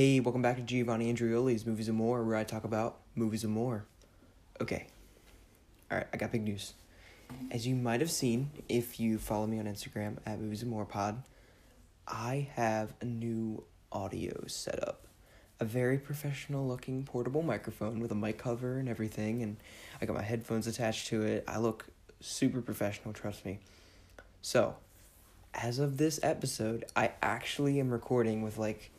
Hey, welcome back to Giovanni Andreoli's Movies and More, where I talk about movies and more. Okay. Alright, I got big news. As you might have seen, if you follow me on Instagram at Movies and More Pod, I have a new audio setup. A very professional looking portable microphone with a mic cover and everything, and I got my headphones attached to it. I look super professional, trust me. So, as of this episode, I actually am recording with like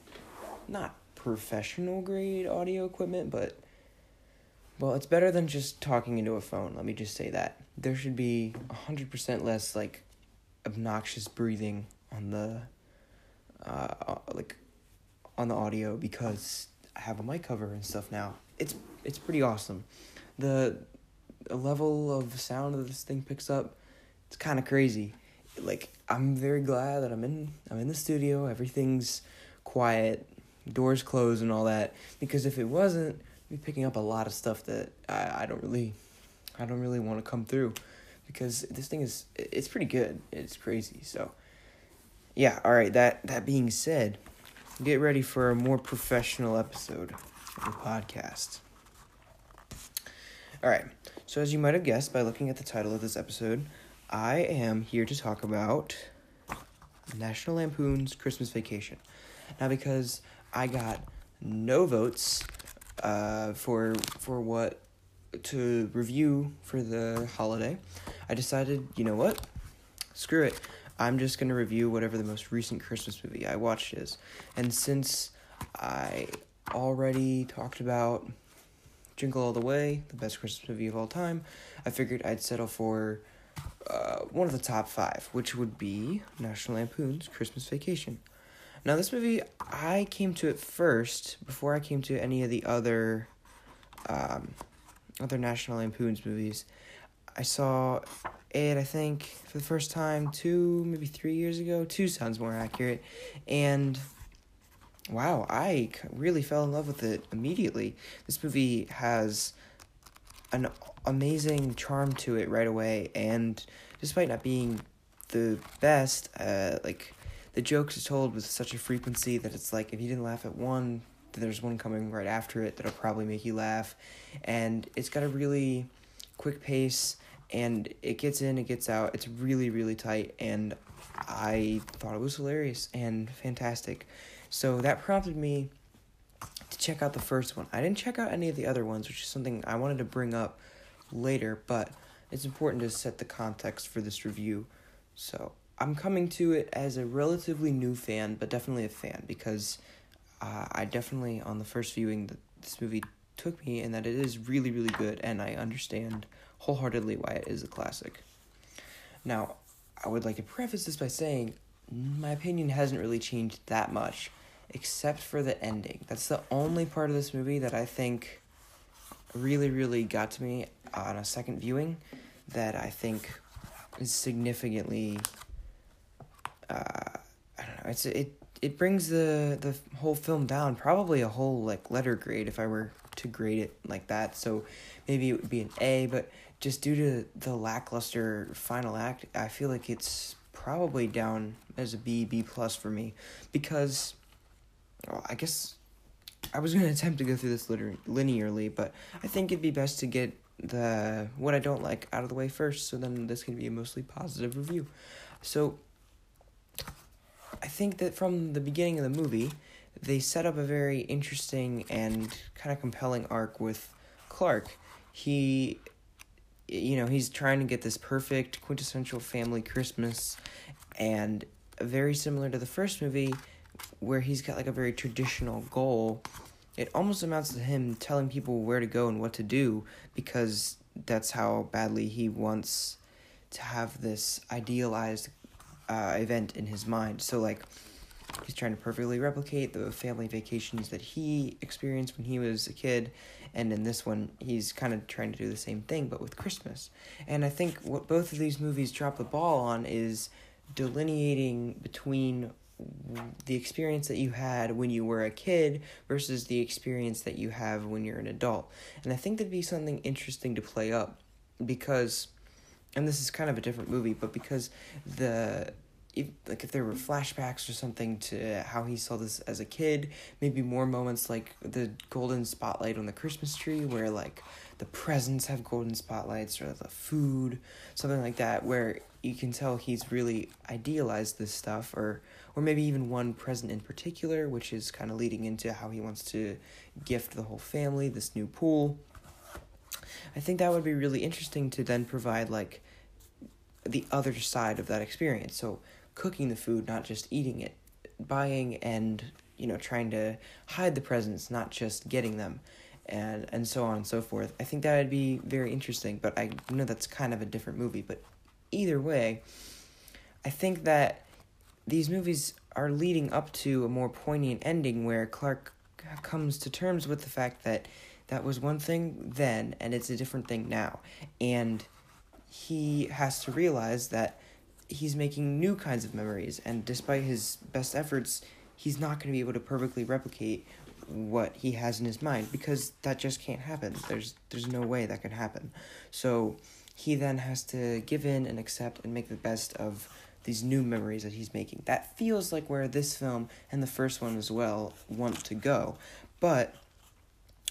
not professional grade audio equipment, but well, it's better than just talking into a phone. Let me just say that. There should be 100% less like obnoxious breathing on the uh like on the audio because I have a mic cover and stuff now. It's it's pretty awesome. The, the level of sound that this thing picks up, it's kind of crazy. Like I'm very glad that I'm in I'm in the studio. Everything's quiet, doors closed and all that because if it wasn't, I'd be picking up a lot of stuff that I I don't really I don't really want to come through because this thing is it's pretty good. It's crazy. So yeah, all right, that that being said, get ready for a more professional episode of the podcast. All right. So as you might have guessed by looking at the title of this episode, I am here to talk about National Lampoon's Christmas Vacation. Now because I got no votes uh, for for what to review for the holiday, I decided, you know what? Screw it. I'm just to review whatever the most recent Christmas movie I watched is. And since I already talked about Jingle All the Way, the best Christmas movie of all time, I figured I'd settle for uh, one of the top five, which would be National Lampoon's Christmas Vacation. Now, this movie, I came to it first before I came to any of the other, um, other National Lampoon's movies. I saw it, I think, for the first time two, maybe three years ago. Two sounds more accurate. And wow, I really fell in love with it immediately. This movie has an amazing charm to it right away. And despite not being the best, uh, like, the jokes are told with such a frequency that it's like if you didn't laugh at one, then there's one coming right after it that'll probably make you laugh. And it's got a really quick pace and it gets in, it gets out. It's really, really tight, and I thought it was hilarious and fantastic. So that prompted me to check out the first one. I didn't check out any of the other ones, which is something I wanted to bring up later, but it's important to set the context for this review. So I'm coming to it as a relatively new fan, but definitely a fan because uh, I definitely, on the first viewing, that this movie took me, and that it is really, really good, and I understand wholeheartedly why it is a classic. Now, I would like to preface this by saying my opinion hasn't really changed that much, except for the ending. That's the only part of this movie that I think really, really got to me on a second viewing that I think is significantly. Uh, I don't know. It's it it brings the the whole film down probably a whole like letter grade if I were to grade it like that. So maybe it would be an A, but just due to the lackluster final act, I feel like it's probably down as a B, B plus for me because well, I guess I was going to attempt to go through this liter- linearly, but I think it'd be best to get the what I don't like out of the way first, so then this can be a mostly positive review. So I think that from the beginning of the movie, they set up a very interesting and kind of compelling arc with Clark. He you know, he's trying to get this perfect quintessential family Christmas and very similar to the first movie where he's got like a very traditional goal. It almost amounts to him telling people where to go and what to do because that's how badly he wants to have this idealized uh, event in his mind. So like he's trying to perfectly replicate the family vacations that he experienced when he was a kid. And in this one he's kind of trying to do the same thing but with christmas. And i think what both of these movies drop the ball on is delineating between the experience that you had when you were a kid versus the experience that you have when you're an adult. And i think that'd be something interesting to play up because and this is kind of a different movie but because the if, like if there were flashbacks or something to how he saw this as a kid, maybe more moments like the golden spotlight on the Christmas tree where like the presents have golden spotlights or the food, something like that where you can tell he's really idealized this stuff or or maybe even one present in particular which is kind of leading into how he wants to gift the whole family this new pool. I think that would be really interesting to then provide like the other side of that experience. So cooking the food, not just eating it, buying and you know trying to hide the presents, not just getting them, and and so on and so forth. I think that would be very interesting, but I know that's kind of a different movie. But either way, I think that these movies are leading up to a more poignant ending where Clark comes to terms with the fact that that was one thing then and it's a different thing now and he has to realize that he's making new kinds of memories and despite his best efforts he's not going to be able to perfectly replicate what he has in his mind because that just can't happen. There's there's no way that can happen. So he then has to give in and accept and make the best of these new memories that he's making. That feels like where this film and the first one as well want to go but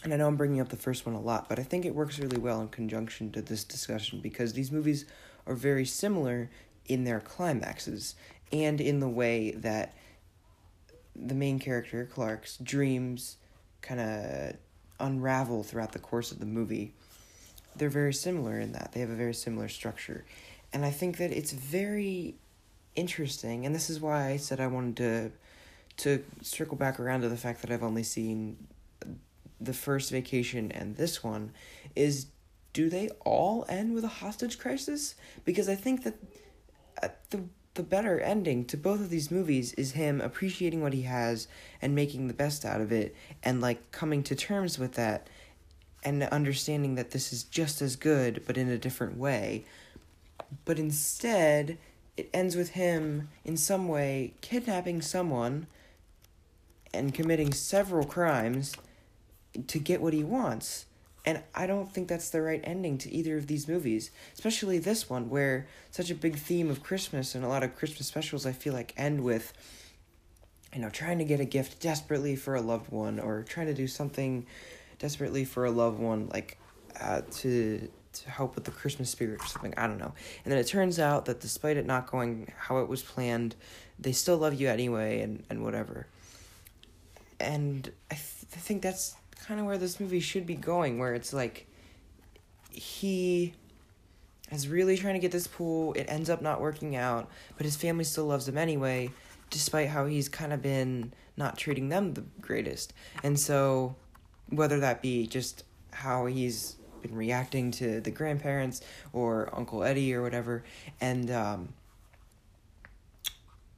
and I know I'm bringing up the first one a lot, but I think it works really well in conjunction to this discussion because these movies are very similar in their climaxes and in the way that the main character, Clark's dreams kind of unravel throughout the course of the movie. They're very similar in that. They have a very similar structure. And I think that it's very interesting, and this is why I said I wanted to to circle back around to the fact that I've only seen the first vacation and this one is do they all end with a hostage crisis? Because I think that the the better ending to both of these movies is him appreciating what he has and making the best out of it and like coming to terms with that and understanding that this is just as good but in a different way. But instead, it ends with him in some way kidnapping someone and committing several crimes to get what he wants. And I don't think that's the right ending to either of these movies, especially this one, where such a big theme of Christmas and a lot of Christmas specials I feel like end with, you know, trying to get a gift desperately for a loved one or trying to do something desperately for a loved one, like uh, to to help with the Christmas spirit or something. I don't know. And then it turns out that despite it not going how it was planned, they still love you anyway and, and whatever. And I, th- I think that's kind of where this movie should be going, where it's like he is really trying to get this pool. It ends up not working out, but his family still loves him anyway, despite how he's kind of been not treating them the greatest. And so, whether that be just how he's been reacting to the grandparents or Uncle Eddie or whatever, and um,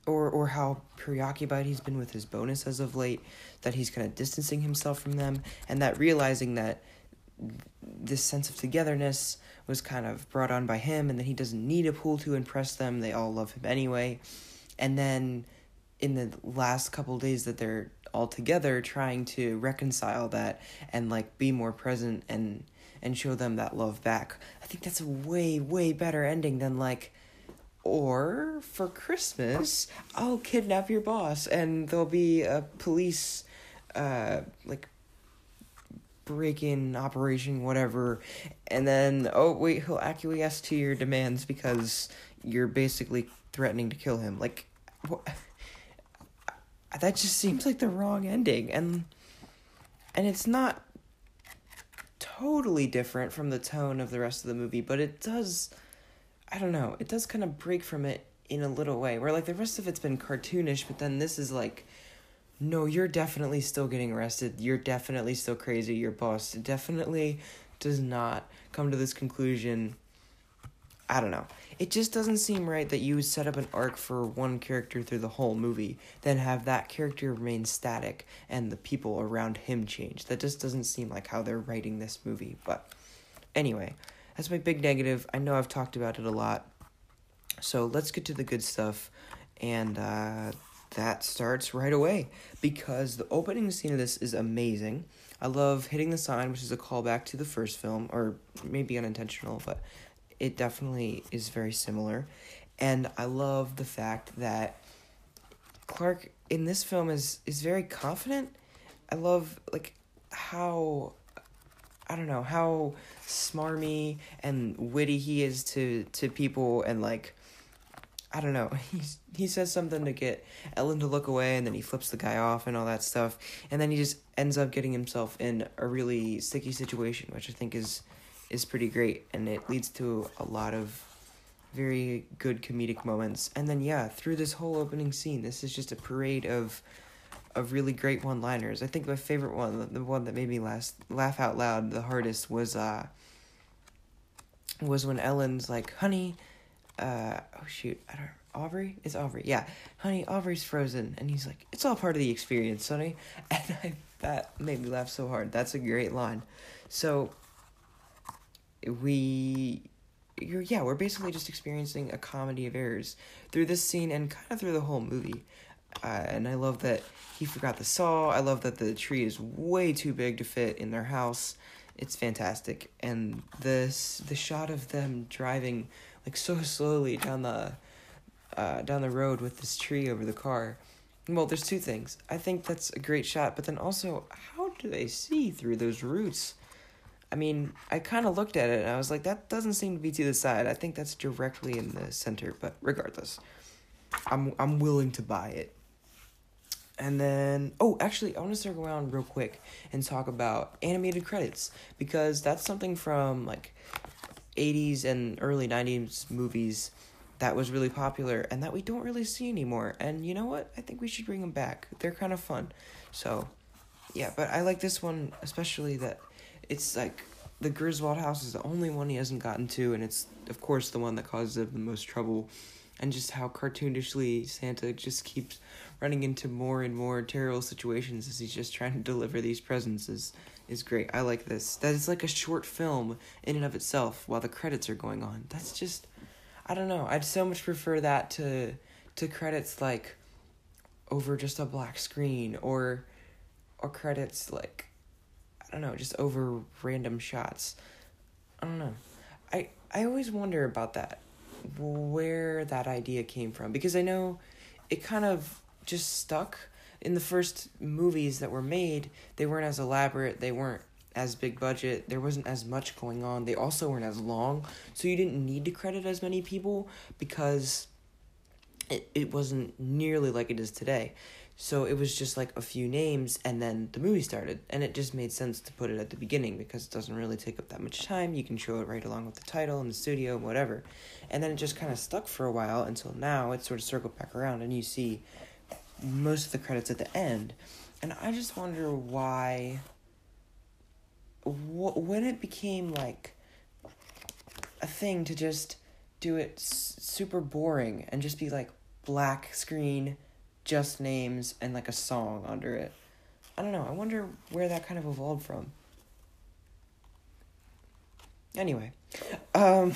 or or how preoccupied he's been with his bonus as of late, that he's kind of distancing himself from them, and that realizing that this sense of togetherness was kind of brought on by him, and that he doesn't need a pool to impress them. They all love him anyway, and then in the last couple days that they're all together, trying to reconcile that and like be more present and and show them that love back. I think that's a way way better ending than like or for Christmas, I'll kidnap your boss and there'll be a police uh like break in operation whatever. And then oh wait he'll acquiesce to your demands because you're basically threatening to kill him. Like what that just seems like the wrong ending and and it's not totally different from the tone of the rest of the movie but it does I don't know, it does kind of break from it in a little way. Where like the rest of it's been cartoonish, but then this is like no, you're definitely still getting arrested. You're definitely still crazy. Your boss definitely does not come to this conclusion. I don't know. It just doesn't seem right that you would set up an arc for one character through the whole movie, then have that character remain static and the people around him change. That just doesn't seem like how they're writing this movie. But anyway, that's my big negative. I know I've talked about it a lot. So let's get to the good stuff. And uh, that starts right away because the opening scene of this is amazing. I love hitting the sign, which is a callback to the first film, or maybe unintentional, but it definitely is very similar. And I love the fact that Clark in this film is is very confident. I love like how I don't know how smarmy and witty he is to to people and like I don't know. He's he says something to get Ellen to look away and then he flips the guy off and all that stuff and then he just ends up getting himself in a really sticky situation which I think is is pretty great and it leads to a lot of very good comedic moments. And then yeah, through this whole opening scene, this is just a parade of of really great one-liners. I think my favorite one, the one that made me last laugh out loud the hardest was uh was when Ellen's like, "Honey, uh oh shoot, I don't Aubrey? It's Aubrey. Yeah. Honey, Aubrey's frozen and he's like, "It's all part of the experience, honey." And I that made me laugh so hard. That's a great line. So we you're yeah, we're basically just experiencing a comedy of errors through this scene and kind of through the whole movie. Uh, and I love that he forgot the saw. I love that the tree is way too big to fit in their house. It's fantastic, and this the shot of them driving like so slowly down the uh, down the road with this tree over the car. Well, there's two things. I think that's a great shot, but then also, how do they see through those roots? I mean, I kind of looked at it and I was like, that doesn't seem to be to the side. I think that's directly in the center, but regardless, I'm I'm willing to buy it. And then, oh, actually, I want to circle around real quick and talk about animated credits because that's something from like 80s and early 90s movies that was really popular and that we don't really see anymore. And you know what? I think we should bring them back. They're kind of fun. So, yeah, but I like this one especially that it's like the Griswold house is the only one he hasn't gotten to, and it's of course the one that causes him the most trouble. And just how cartoonishly Santa just keeps running into more and more terrible situations as he's just trying to deliver these presents is is great. I like this. That is like a short film in and of itself while the credits are going on. That's just I don't know. I'd so much prefer that to to credits like over just a black screen or or credits like I don't know, just over random shots. I don't know. I I always wonder about that, where that idea came from because I know it kind of just stuck in the first movies that were made. They weren't as elaborate. They weren't as big budget. There wasn't as much going on. They also weren't as long, so you didn't need to credit as many people because it it wasn't nearly like it is today. So it was just like a few names, and then the movie started, and it just made sense to put it at the beginning because it doesn't really take up that much time. You can show it right along with the title and the studio, and whatever. And then it just kind of stuck for a while until now it sort of circled back around, and you see most of the credits at the end. And I just wonder why. Wh- when it became like a thing to just do it s- super boring and just be like black screen just names and like a song under it. I don't know. I wonder where that kind of evolved from. Anyway, um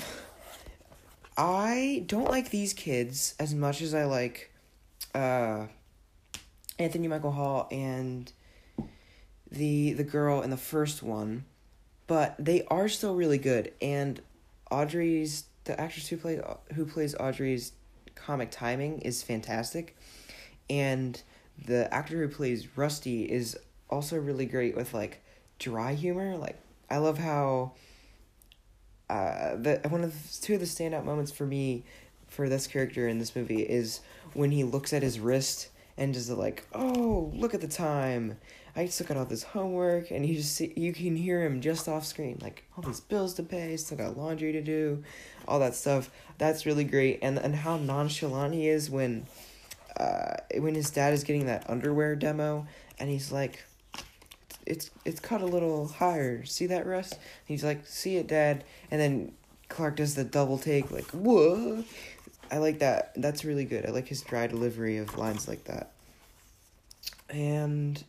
I don't like these kids as much as I like uh Anthony Michael Hall and the the girl in the first one, but they are still really good and Audrey's the actress who plays who plays Audrey's comic timing is fantastic and the actor who plays Rusty is also really great with like dry humor. Like I love how uh the one of the, two of the standout moments for me for this character in this movie is when he looks at his wrist and just like, "Oh, look at the time. I still got all this homework." And you just see you can hear him just off screen like all these bills to pay, still got laundry to do, all that stuff. That's really great. And and how nonchalant he is when uh, when his dad is getting that underwear demo, and he's like, "It's it's cut a little higher. See that, Russ?" And he's like, "See it, Dad." And then Clark does the double take, like, "Whoa!" I like that. That's really good. I like his dry delivery of lines like that. And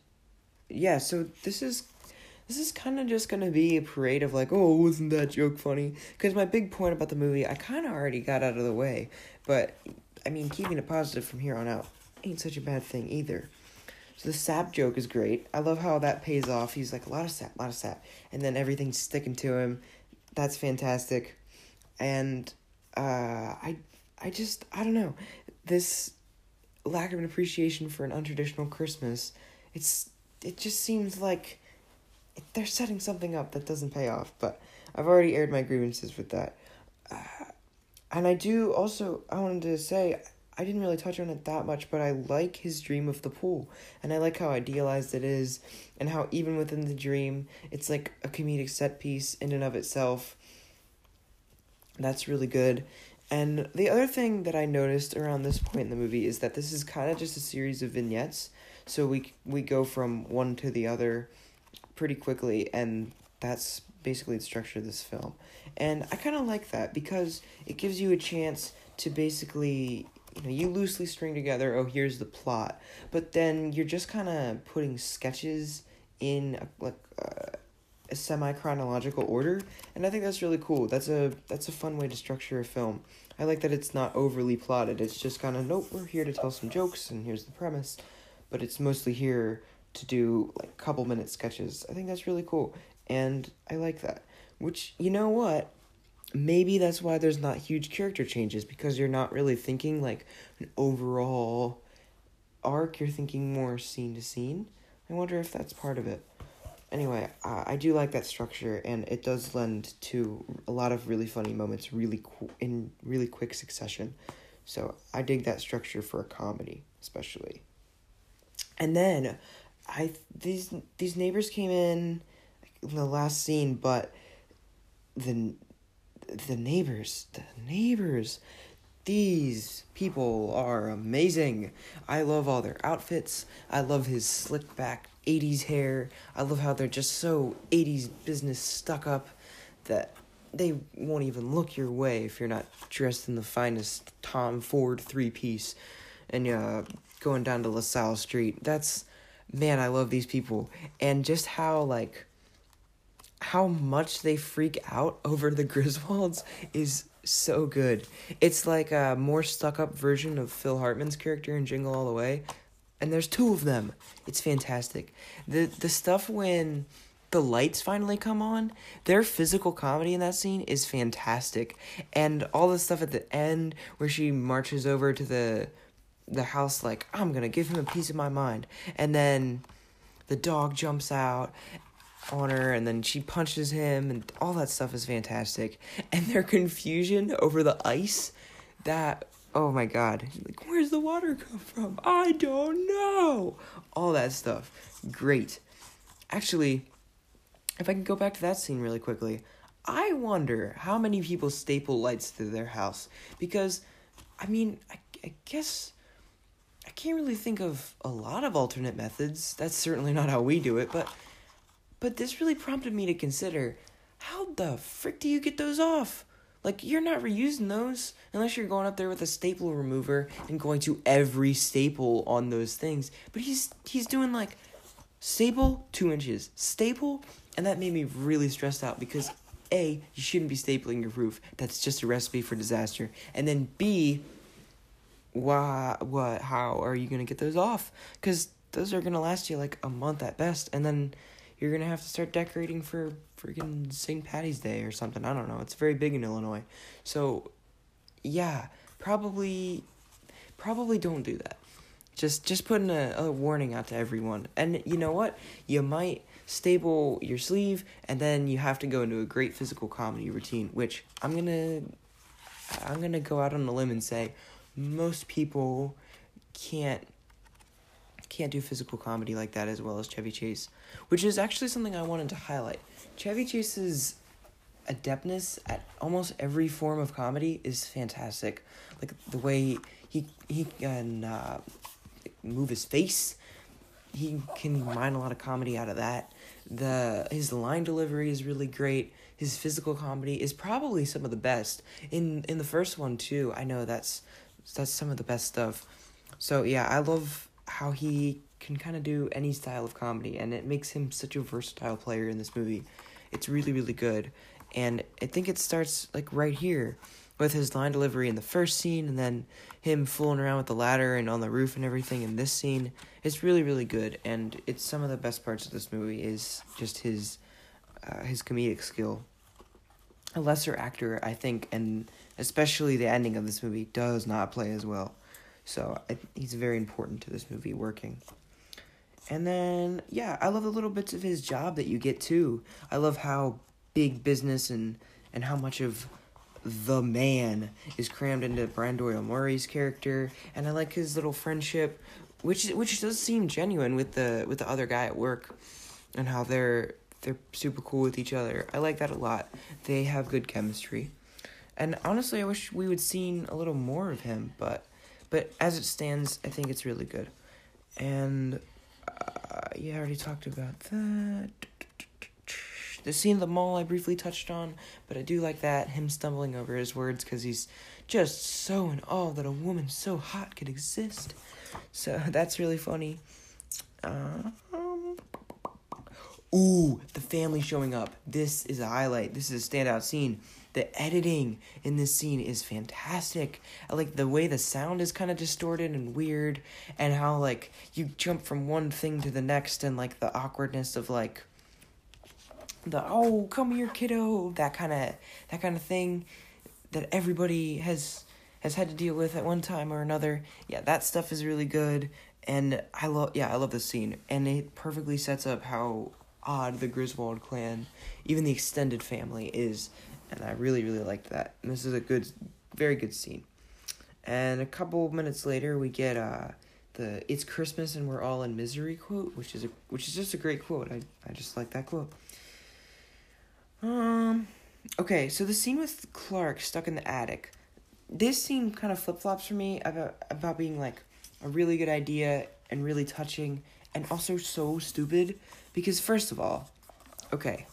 yeah, so this is this is kind of just gonna be a parade of like, oh, wasn't that joke funny? Because my big point about the movie, I kind of already got out of the way. But I mean, keeping it positive from here on out ain't such a bad thing either. So the sap joke is great. I love how that pays off. He's like a lot of sap, a lot of sap, and then everything's sticking to him. That's fantastic. And uh, I I just I don't know this lack of an appreciation for an untraditional Christmas. It's it just seems like they're setting something up that doesn't pay off. But I've already aired my grievances with that. Uh, and I do also I wanted to say I didn't really touch on it that much, but I like his dream of the pool. And I like how idealized it is and how even within the dream, it's like a comedic set piece in and of itself. That's really good. And the other thing that I noticed around this point in the movie is that this is kind of just a series of vignettes. So we we go from one to the other pretty quickly and that's basically the structure of this film. And I kind of like that because it gives you a chance to basically you know you loosely string together oh here's the plot but then you're just kind of putting sketches in a, like uh, semi chronological order and i think that's really cool. That's a that's a fun way to structure a film. I like that it's not overly plotted. It's just kind of nope we're here to tell some jokes and here's the premise but it's mostly here to do like couple minute sketches. I think that's really cool and i like that. Which you know what? Maybe that's why there's not huge character changes because you're not really thinking like an overall arc. You're thinking more scene to scene. I wonder if that's part of it anyway uh, i do like that structure and it does lend to a lot of really funny moments really qu- in really quick succession so i dig that structure for a comedy especially and then i these these neighbors came in in the last scene but the the neighbors, the neighbors. These people are amazing. I love all their outfits. I love his slick back 80s hair. I love how they're just so 80s business stuck up that they won't even look your way if you're not dressed in the finest Tom Ford three piece and uh, going down to LaSalle Street. That's, man, I love these people. And just how, like, how much they freak out over the Griswolds is so good. It's like a more stuck up version of Phil Hartman's character in Jingle All the Way, and there's two of them. It's fantastic. The the stuff when the lights finally come on, their physical comedy in that scene is fantastic. And all the stuff at the end where she marches over to the the house like, I'm going to give him a piece of my mind. And then the dog jumps out on her and then she punches him and all that stuff is fantastic and their confusion over the ice that oh my god. Like where's the water come from? I don't know. All that stuff. Great. Actually if i can go back to that scene really quickly i wonder how many people staple lights to their house. Because i mean i, I guess i can't really think of a lot of alternate methods. That's certainly not how we do it but but this really prompted me to consider how the frick do you get those off? Like, you're not reusing those unless you're going up there with a staple remover and going to every staple on those things. But he's he's doing like staple two inches, staple, and that made me really stressed out because A, you shouldn't be stapling your roof. That's just a recipe for disaster. And then B, why what how are you gonna get those off? Because those are gonna last you like a month at best, and then you're gonna have to start decorating for freaking St. Patty's Day or something. I don't know. It's very big in Illinois. So, yeah, probably, probably don't do that. Just, just putting a, a warning out to everyone. And you know what? You might staple your sleeve, and then you have to go into a great physical comedy routine, which I'm gonna, I'm gonna go out on a limb and say, most people can't can't do physical comedy like that as well as Chevy Chase, which is actually something I wanted to highlight. Chevy Chase's adeptness at almost every form of comedy is fantastic. Like the way he he can uh, move his face, he can mine a lot of comedy out of that. The his line delivery is really great. His physical comedy is probably some of the best. In in the first one too, I know that's that's some of the best stuff. So yeah, I love how he can kind of do any style of comedy, and it makes him such a versatile player in this movie. It's really, really good. And I think it starts like right here with his line delivery in the first scene, and then him fooling around with the ladder and on the roof and everything in this scene. It's really, really good, and it's some of the best parts of this movie is just his uh, his comedic skill. a lesser actor, I think, and especially the ending of this movie does not play as well. So I, he's very important to this movie working. And then, yeah, I love the little bits of his job that you get too. I love how big business and and how much of the man is crammed into Brian Doyle Murray's character, and I like his little friendship, which which does seem genuine with the with the other guy at work, and how they're they're super cool with each other. I like that a lot. They have good chemistry, and honestly, I wish we would seen a little more of him, but but as it stands, I think it's really good, and uh, yeah, I already talked about that. The scene of the mall I briefly touched on, but I do like that him stumbling over his words because he's just so in awe that a woman so hot could exist. So that's really funny. Um, ooh, the family showing up. This is a highlight. This is a standout scene. The editing in this scene is fantastic. I like the way the sound is kind of distorted and weird, and how like you jump from one thing to the next, and like the awkwardness of like the oh come here kiddo that kind of that kind of thing that everybody has has had to deal with at one time or another yeah that stuff is really good and i love yeah i love this scene and it perfectly sets up how odd the griswold clan even the extended family is and i really really liked that and this is a good very good scene and a couple minutes later we get uh the it's christmas and we're all in misery quote which is a which is just a great quote i, I just like that quote um, okay, so the scene with Clark stuck in the attic. This scene kind of flip flops for me about about being like a really good idea and really touching, and also so stupid because first of all, okay.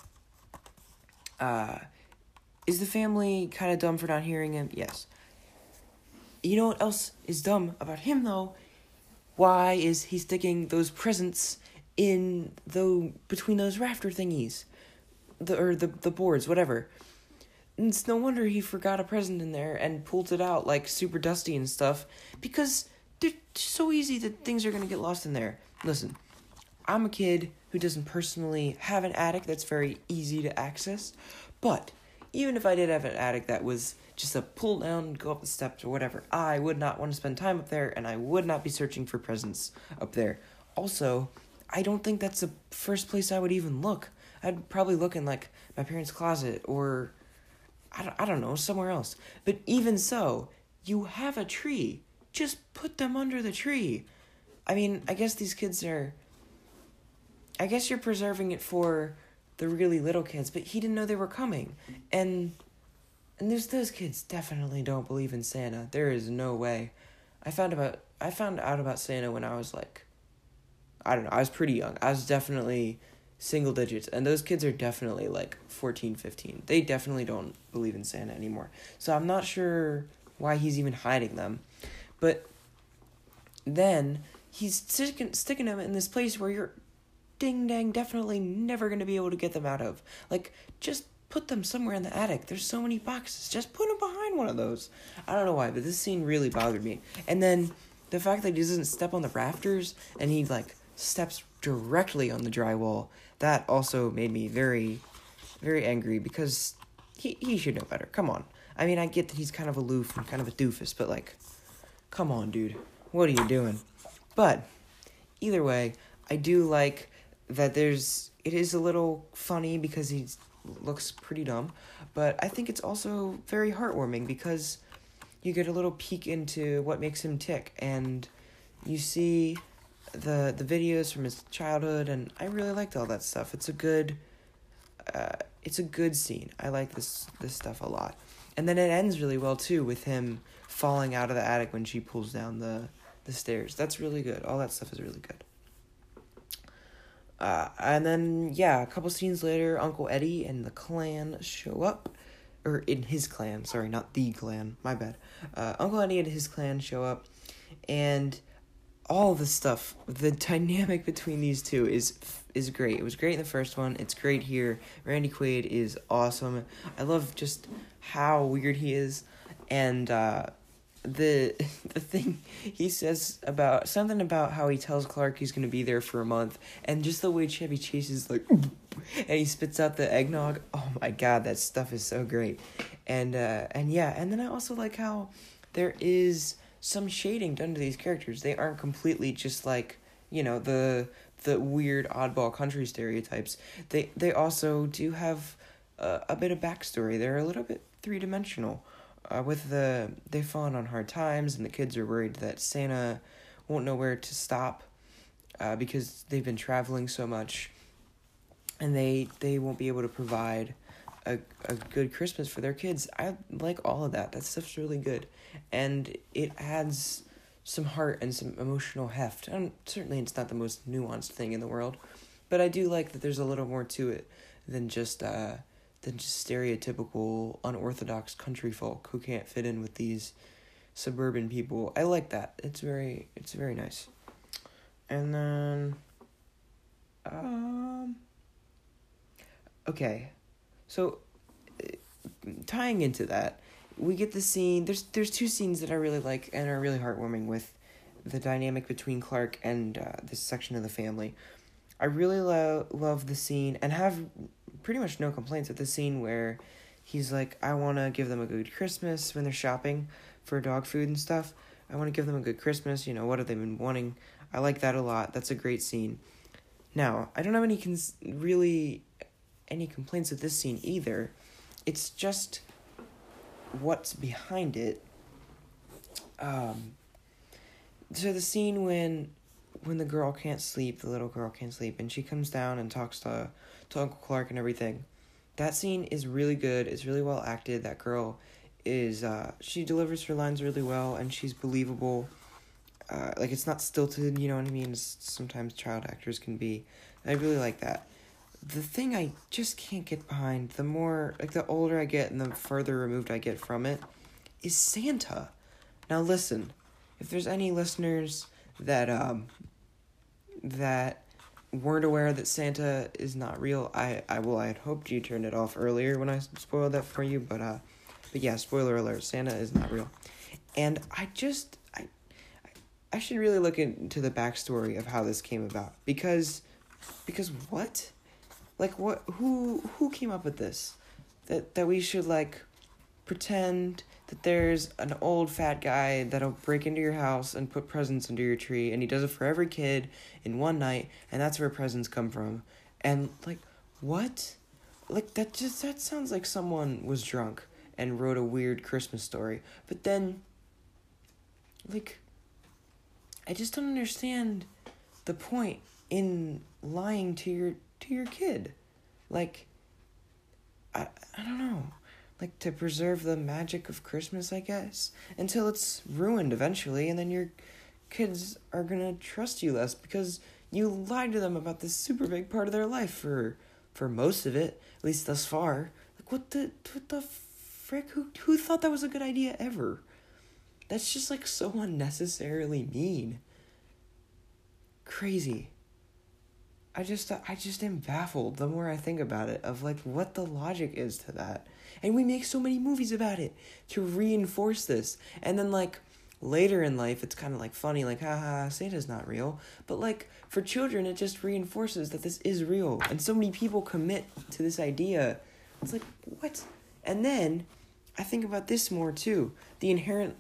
Uh, is the family kind of dumb for not hearing him? Yes. You know what else is dumb about him though? Why is he sticking those presents in the between those rafter thingies? the or the the boards, whatever. And it's no wonder he forgot a present in there and pulled it out like super dusty and stuff because they're so easy that things are gonna get lost in there. Listen, I'm a kid who doesn't personally have an attic that's very easy to access, but even if I did have an attic that was just a pull down, go up the steps or whatever, I would not want to spend time up there and I would not be searching for presents up there. Also, I don't think that's the first place I would even look. I'd probably look in like my parents' closet or I don't, I don't know, somewhere else. But even so, you have a tree. Just put them under the tree. I mean, I guess these kids are I guess you're preserving it for the really little kids, but he didn't know they were coming. And and those those kids definitely don't believe in Santa. There is no way. I found about I found out about Santa when I was like I don't know, I was pretty young. I was definitely single digits and those kids are definitely like 14 15 they definitely don't believe in santa anymore so i'm not sure why he's even hiding them but then he's sticking, sticking them in this place where you're ding dang definitely never going to be able to get them out of like just put them somewhere in the attic there's so many boxes just put them behind one of those i don't know why but this scene really bothered me and then the fact that he doesn't step on the rafters and he like steps directly on the drywall that also made me very, very angry because he, he should know better. Come on. I mean, I get that he's kind of aloof and kind of a doofus, but like, come on, dude. What are you doing? But either way, I do like that there's it is a little funny because he looks pretty dumb, but I think it's also very heartwarming because you get a little peek into what makes him tick and you see the the videos from his childhood, and I really liked all that stuff. It's a good, uh, it's a good scene. I like this this stuff a lot, and then it ends really well too with him falling out of the attic when she pulls down the the stairs. That's really good. All that stuff is really good. Uh, and then yeah, a couple scenes later, Uncle Eddie and the clan show up, or in his clan. Sorry, not the clan. My bad. Uh, Uncle Eddie and his clan show up, and all the stuff, the dynamic between these two is is great. It was great in the first one. It's great here. Randy Quaid is awesome. I love just how weird he is, and uh, the the thing he says about something about how he tells Clark he's gonna be there for a month, and just the way Chevy Chase is like, and he spits out the eggnog. Oh my god, that stuff is so great. And uh and yeah, and then I also like how there is some shading done to these characters. They aren't completely just like, you know, the the weird oddball country stereotypes. They they also do have uh, a bit of backstory. They're a little bit three dimensional. Uh, with the they've fallen on hard times, and the kids are worried that Santa won't know where to stop uh, because they've been traveling so much, and they they won't be able to provide a a good Christmas for their kids. I like all of that. That stuff's really good, and it adds some heart and some emotional heft. And certainly, it's not the most nuanced thing in the world, but I do like that there's a little more to it than just uh than just stereotypical unorthodox country folk who can't fit in with these suburban people. I like that. It's very it's very nice. And then um okay. So tying into that, we get the scene there's there's two scenes that I really like and are really heartwarming with the dynamic between Clark and uh, this section of the family. I really lo- love the scene and have pretty much no complaints at the scene where he's like, I want to give them a good Christmas when they're shopping for dog food and stuff. I want to give them a good Christmas. You know, what have they been wanting? I like that a lot. That's a great scene. Now, I don't have any cons- really any complaints with this scene either. It's just what's behind it. Um, so the scene when when the girl can't sleep, the little girl can't sleep, and she comes down and talks to to Uncle Clark and everything. That scene is really good. It's really well acted. That girl is uh she delivers her lines really well and she's believable. Uh, like it's not stilted, you know what I mean? It's, sometimes child actors can be. I really like that. The thing I just can't get behind, the more like the older I get and the further removed I get from it, is Santa. Now listen, if there's any listeners that um that weren't aware that Santa is not real, I I well I had hoped you turned it off earlier when I spoiled that for you, but uh, but yeah, spoiler alert, Santa is not real, and I just I I should really look into the backstory of how this came about because because what? Like what who who came up with this? That that we should like pretend that there's an old fat guy that'll break into your house and put presents under your tree and he does it for every kid in one night and that's where presents come from. And like what? Like that just that sounds like someone was drunk and wrote a weird christmas story. But then like i just don't understand the point in lying to your to your kid. Like i i don't know like to preserve the magic of Christmas, I guess, until it's ruined eventually, and then your kids are gonna trust you less because you lied to them about this super big part of their life for for most of it, at least thus far. Like what the what the frick? Who who thought that was a good idea ever? That's just like so unnecessarily mean. Crazy. I just I just am baffled the more I think about it of like what the logic is to that. And we make so many movies about it to reinforce this. And then like later in life it's kind of like funny like haha Santa's not real. But like for children it just reinforces that this is real. And so many people commit to this idea. It's like what? And then I think about this more too. The inherent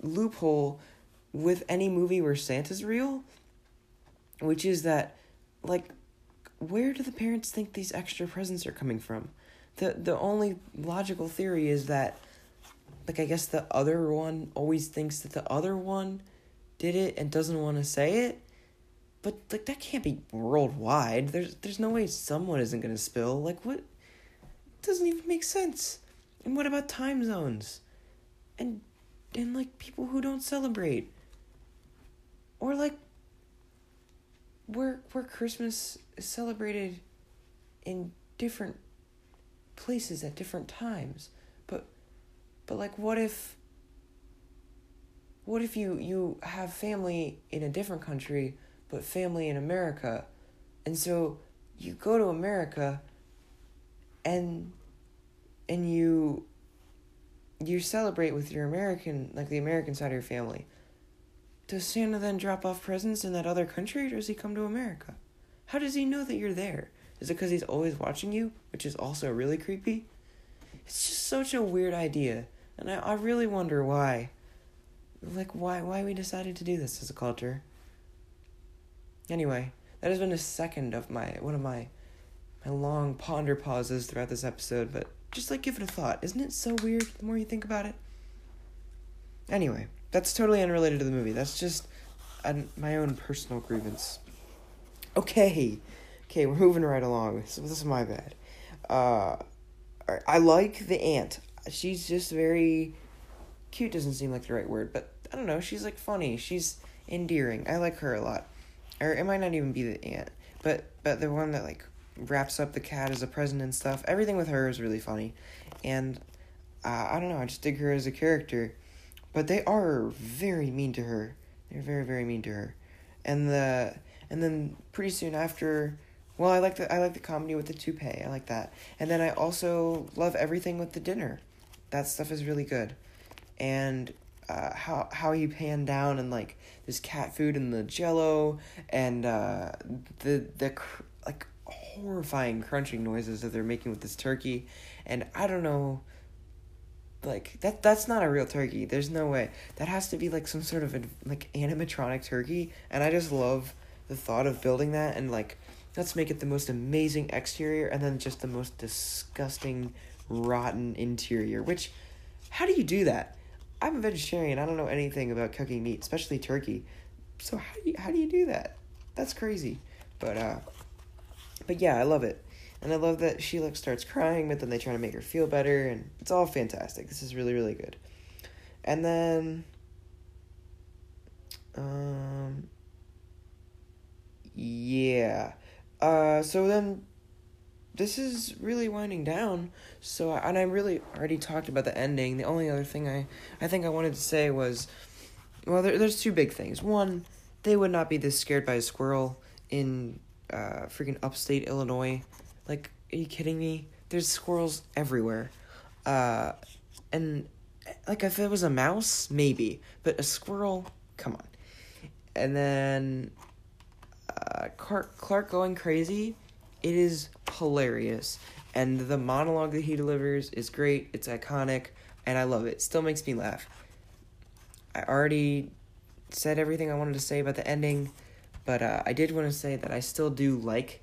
loophole with any movie where Santa's real, which is that like where do the parents think these extra presents are coming from? The the only logical theory is that like I guess the other one always thinks that the other one did it and doesn't want to say it. But like that can't be worldwide. There's there's no way someone isn't to spill. Like what it doesn't even make sense. And what about time zones? And and like people who don't celebrate. Or like where where Christmas is celebrated in different places at different times. But but like what if what if you you have family in a different country but family in America? And so you go to America and and you you celebrate with your American like the American side of your family does Santa then drop off presents in that other country or does he come to America? How does he know that you're there? Is it because he's always watching you, which is also really creepy? It's just such a weird idea, and I, I really wonder why. Like, why, why we decided to do this as a culture. Anyway, that has been a second of my, one of my, my long ponder pauses throughout this episode, but just like give it a thought. Isn't it so weird the more you think about it? Anyway, that's totally unrelated to the movie. That's just an, my own personal grievance. Okay, okay, we're moving right along. So this is my bad. Uh, I like the aunt. She's just very cute. Doesn't seem like the right word, but I don't know. She's like funny. She's endearing. I like her a lot. Or it might not even be the aunt, but but the one that like wraps up the cat as a present and stuff. Everything with her is really funny, and uh, I don't know. I just dig her as a character, but they are very mean to her. They're very very mean to her, and the and then pretty soon after. Well, I like the I like the comedy with the toupee. I like that, and then I also love everything with the dinner. That stuff is really good, and uh, how how you pan down and like this cat food and the jello and uh, the the cr- like horrifying crunching noises that they're making with this turkey, and I don't know. Like that that's not a real turkey. There's no way. That has to be like some sort of a, like animatronic turkey, and I just love the thought of building that and like let's make it the most amazing exterior and then just the most disgusting rotten interior. Which how do you do that? I'm a vegetarian. I don't know anything about cooking meat, especially turkey. So how do you how do you do that? That's crazy. But uh but yeah, I love it. And I love that she like starts crying, but then they try to make her feel better and it's all fantastic. This is really really good. And then um yeah. Uh so then this is really winding down. So, and I really already talked about the ending. The only other thing I, I think I wanted to say was, well, there, there's two big things. One, they would not be this scared by a squirrel in uh, freaking upstate Illinois. Like, are you kidding me? There's squirrels everywhere. Uh, and, like, if it was a mouse, maybe. But a squirrel, come on. And then, Clark, Clark going crazy it is hilarious. And the monologue that he delivers is great. It's iconic, and I love it. Still makes me laugh. I already said everything I wanted to say about the ending, but uh, I did want to say that I still do like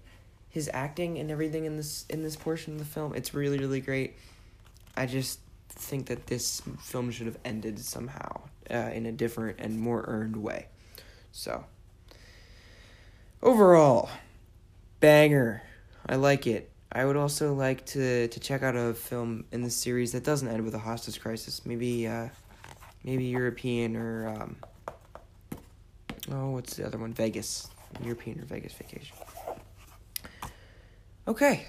his acting and everything in this in this portion of the film. It's really really great. I just think that this film should have ended somehow uh, in a different and more earned way. So overall, banger. I like it. I would also like to to check out a film in the series that doesn't end with a hostage crisis. Maybe uh, maybe European or um, oh, what's the other one? Vegas, European or Vegas vacation. Okay,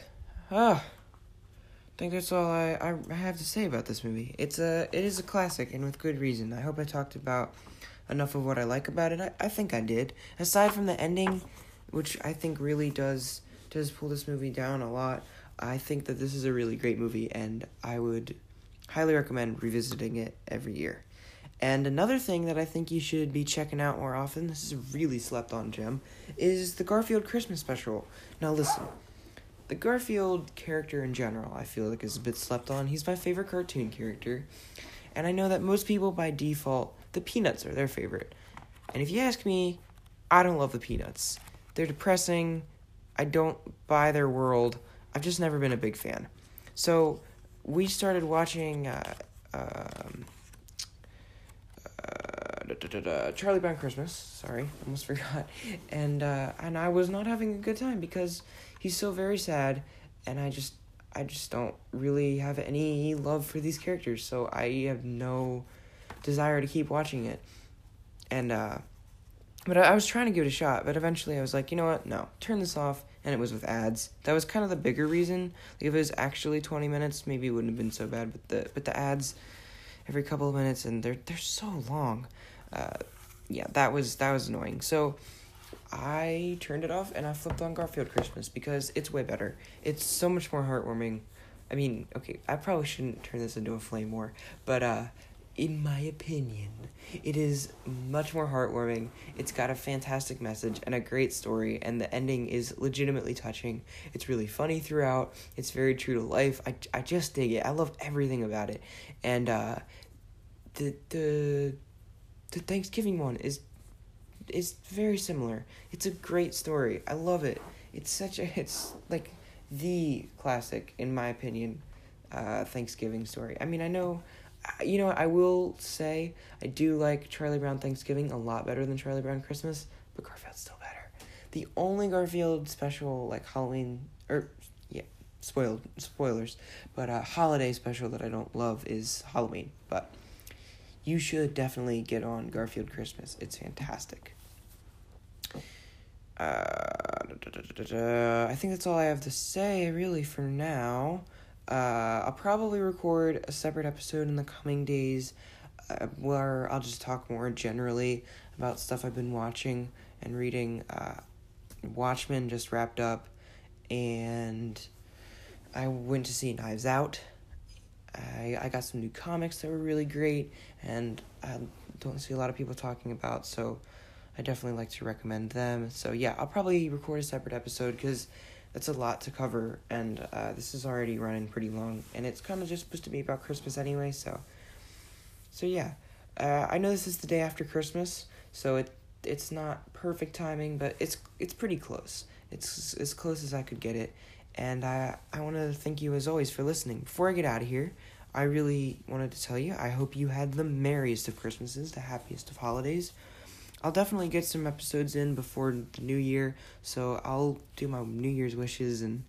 ah, I think that's all I, I have to say about this movie. It's a it is a classic and with good reason. I hope I talked about enough of what I like about it. I, I think I did. Aside from the ending, which I think really does does pull this movie down a lot. I think that this is a really great movie, and I would highly recommend revisiting it every year. And another thing that I think you should be checking out more often, this is really slept on gem, is the Garfield Christmas special. Now, listen, the Garfield character in general, I feel like is a bit slept on. He's my favorite cartoon character, and I know that most people by default, the Peanuts are their favorite. And if you ask me, I don't love the Peanuts. They're depressing, I don't buy their world. I've just never been a big fan. So we started watching uh, um, uh, Charlie Brown Christmas. Sorry, almost forgot. And uh, and I was not having a good time because he's so very sad, and I just I just don't really have any love for these characters. So I have no desire to keep watching it. And uh, but I, I was trying to give it a shot, but eventually I was like, you know what? No, turn this off. And it was with ads. That was kind of the bigger reason. Like if it was actually twenty minutes, maybe it wouldn't have been so bad. But the but the ads, every couple of minutes, and they're they're so long. Uh, yeah, that was that was annoying. So I turned it off and I flipped on Garfield Christmas because it's way better. It's so much more heartwarming. I mean, okay, I probably shouldn't turn this into a flame war, but uh, in my opinion, it is much more heartwarming. It's got a fantastic message and a great story, and the ending is legitimately touching. It's really funny throughout. It's very true to life. I, I just dig it. I love everything about it, and uh, the the the Thanksgiving one is is very similar. It's a great story. I love it. It's such a it's like the classic in my opinion uh Thanksgiving story. I mean, I know you know, I will say I do like Charlie Brown Thanksgiving a lot better than Charlie Brown Christmas, but Garfield's still better. The only Garfield special like Halloween or yeah, spoiled spoilers, but a holiday special that I don't love is Halloween, but you should definitely get on Garfield Christmas. It's fantastic. Uh, I think that's all I have to say, really, for now. Uh, I'll probably record a separate episode in the coming days uh, where I'll just talk more generally about stuff I've been watching and reading. Uh, Watchmen just wrapped up, and I went to see Knives Out. I, I got some new comics that were really great, and I don't see a lot of people talking about, so I definitely like to recommend them. So yeah, I'll probably record a separate episode because that's a lot to cover, and uh, this is already running pretty long, and it's kind of just supposed to be about Christmas anyway. So, so yeah, uh, I know this is the day after Christmas, so it it's not perfect timing, but it's it's pretty close. It's as close as I could get it, and I I want to thank you as always for listening. Before I get out of here. I really wanted to tell you, I hope you had the merriest of Christmases, the happiest of holidays. I'll definitely get some episodes in before the new year, so I'll do my New Year's wishes and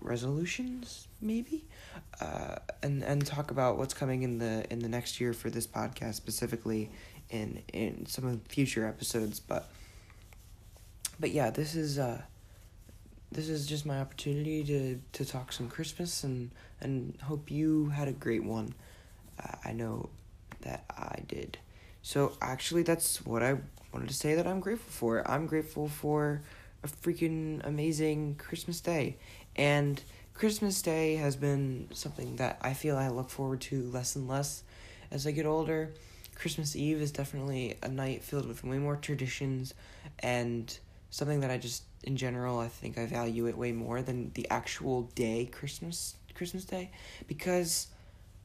resolutions, maybe, uh, and and talk about what's coming in the in the next year for this podcast specifically, in in some of the future episodes. But but yeah, this is uh, this is just my opportunity to to talk some Christmas and and hope you had a great one. Uh, I know that I did. So actually, that's what I wanted to say that I'm grateful for. I'm grateful for a freaking amazing Christmas day. And Christmas Day has been something that I feel I look forward to less and less as I get older. Christmas Eve is definitely a night filled with way more traditions and something that I just in general I think I value it way more than the actual day Christmas Christmas Day because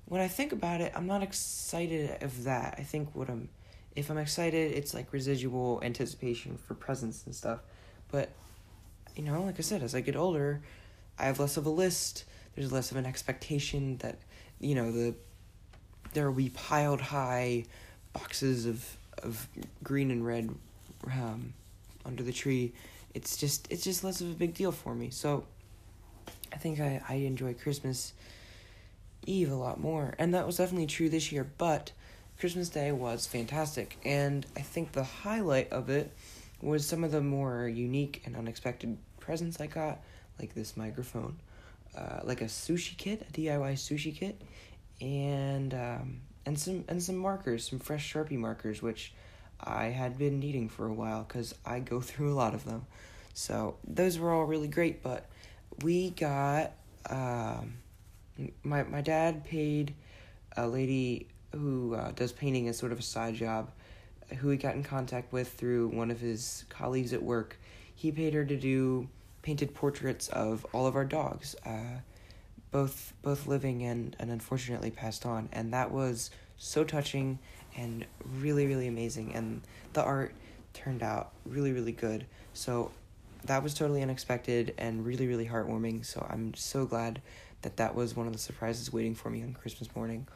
when I think about it, I'm not excited of that. I think what I'm, if I'm excited, it's like residual anticipation for presents and stuff. But, you know, like I said, as I get older, I have less of a list. There's less of an expectation that, you know, the there will be piled high boxes of of green and red um, under the tree. It's just it's just less of a big deal for me. So, I think I I enjoy Christmas Eve a lot more. And that was definitely true this year, but Christmas Day was fantastic. And I think the highlight of it was some of the more unique and unexpected presents I got, like this microphone, uh, like a sushi kit, a DIY sushi kit, and um, and some and some markers, some fresh Sharpie markers, which I had been needing for a while because I go through a lot of them. So those were all really great, but we got um, my my dad paid a lady who uh, does painting as sort of a side job, who he got in contact with through one of his colleagues at work. He paid her to do painted portraits of all of our dogs, uh, both both living and and unfortunately passed on, and that was so touching and really really amazing, and the art turned out really really good. So that was totally unexpected and really really heartwarming. So I'm so glad that that was one of the surprises waiting for me on Christmas morning.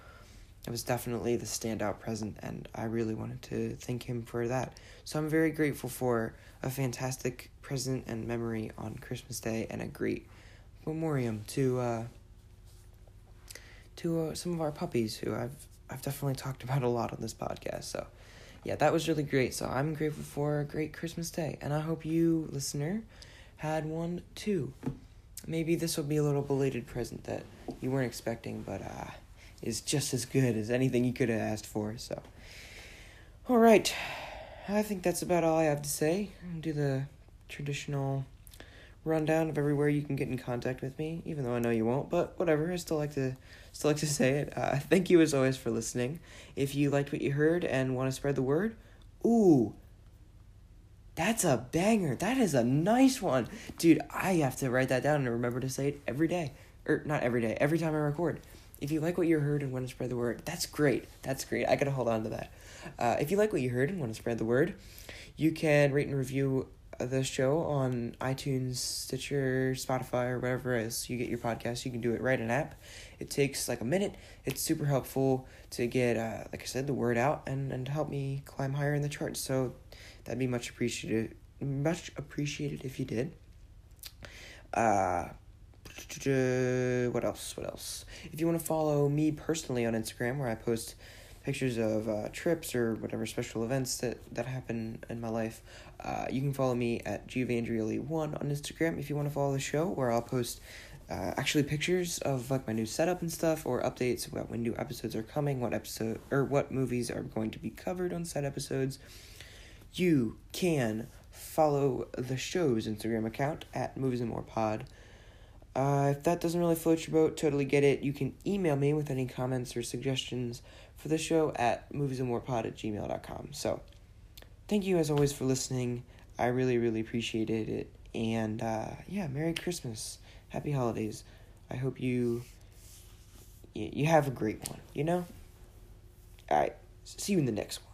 It was definitely the standout present, and I really wanted to thank him for that. So I'm very grateful for a fantastic present and memory on Christmas Day, and a great memoriam to uh, to uh, some of our puppies who I've I've definitely talked about a lot on this podcast. So yeah, that was really great. So I'm grateful for a great Christmas Day, and I hope you, listener, had one too maybe this will be a little belated present that you weren't expecting, but uh, is just as good as anything you could have asked for. So, all right, I think that's about all I have to say. I'll do the traditional rundown of everywhere you can get in contact with me, even though I know you won't, but whatever, I still like to still like to say it. Uh, thank you as always for listening. If you liked what you heard and want to spread the word, ooh, that's a banger. That is a nice one. Dude, I have to write that down and remember to say it every day. Or not every day, every time I record. If you like what you heard and want to spread the word, that's great. That's great. I gotta hold on to that. Uh, if you like what you heard and want to spread the word, you can rate and review the show on iTunes, Stitcher, Spotify, or wherever else you get your podcast. You can do it right in app. It takes like a minute. It's super helpful to get, uh, like I said, the word out and, and help me climb higher in the charts. So that'd be much appreciated. Much appreciated if you did. Uh, what else? What else? If you want to follow me personally on Instagram, where I post pictures of uh, trips or whatever special events that, that happen in my life, uh, you can follow me at Giovandrioli1 on Instagram if you want to follow the show, where I'll post uh, actually pictures of like my new setup and stuff, or updates about when new episodes are coming, what episode or what movies are going to be covered on said episodes. You can follow the show's Instagram account at Movies and More Pod. Uh, if that doesn't really float your boat, totally get it. You can email me with any comments or suggestions for the show at moviesandmorepod at gmail.com. So, thank you as always for listening. I really, really appreciated it. And uh, yeah, Merry Christmas. Happy holidays. I hope you you have a great one, you know? All right. See you in the next one.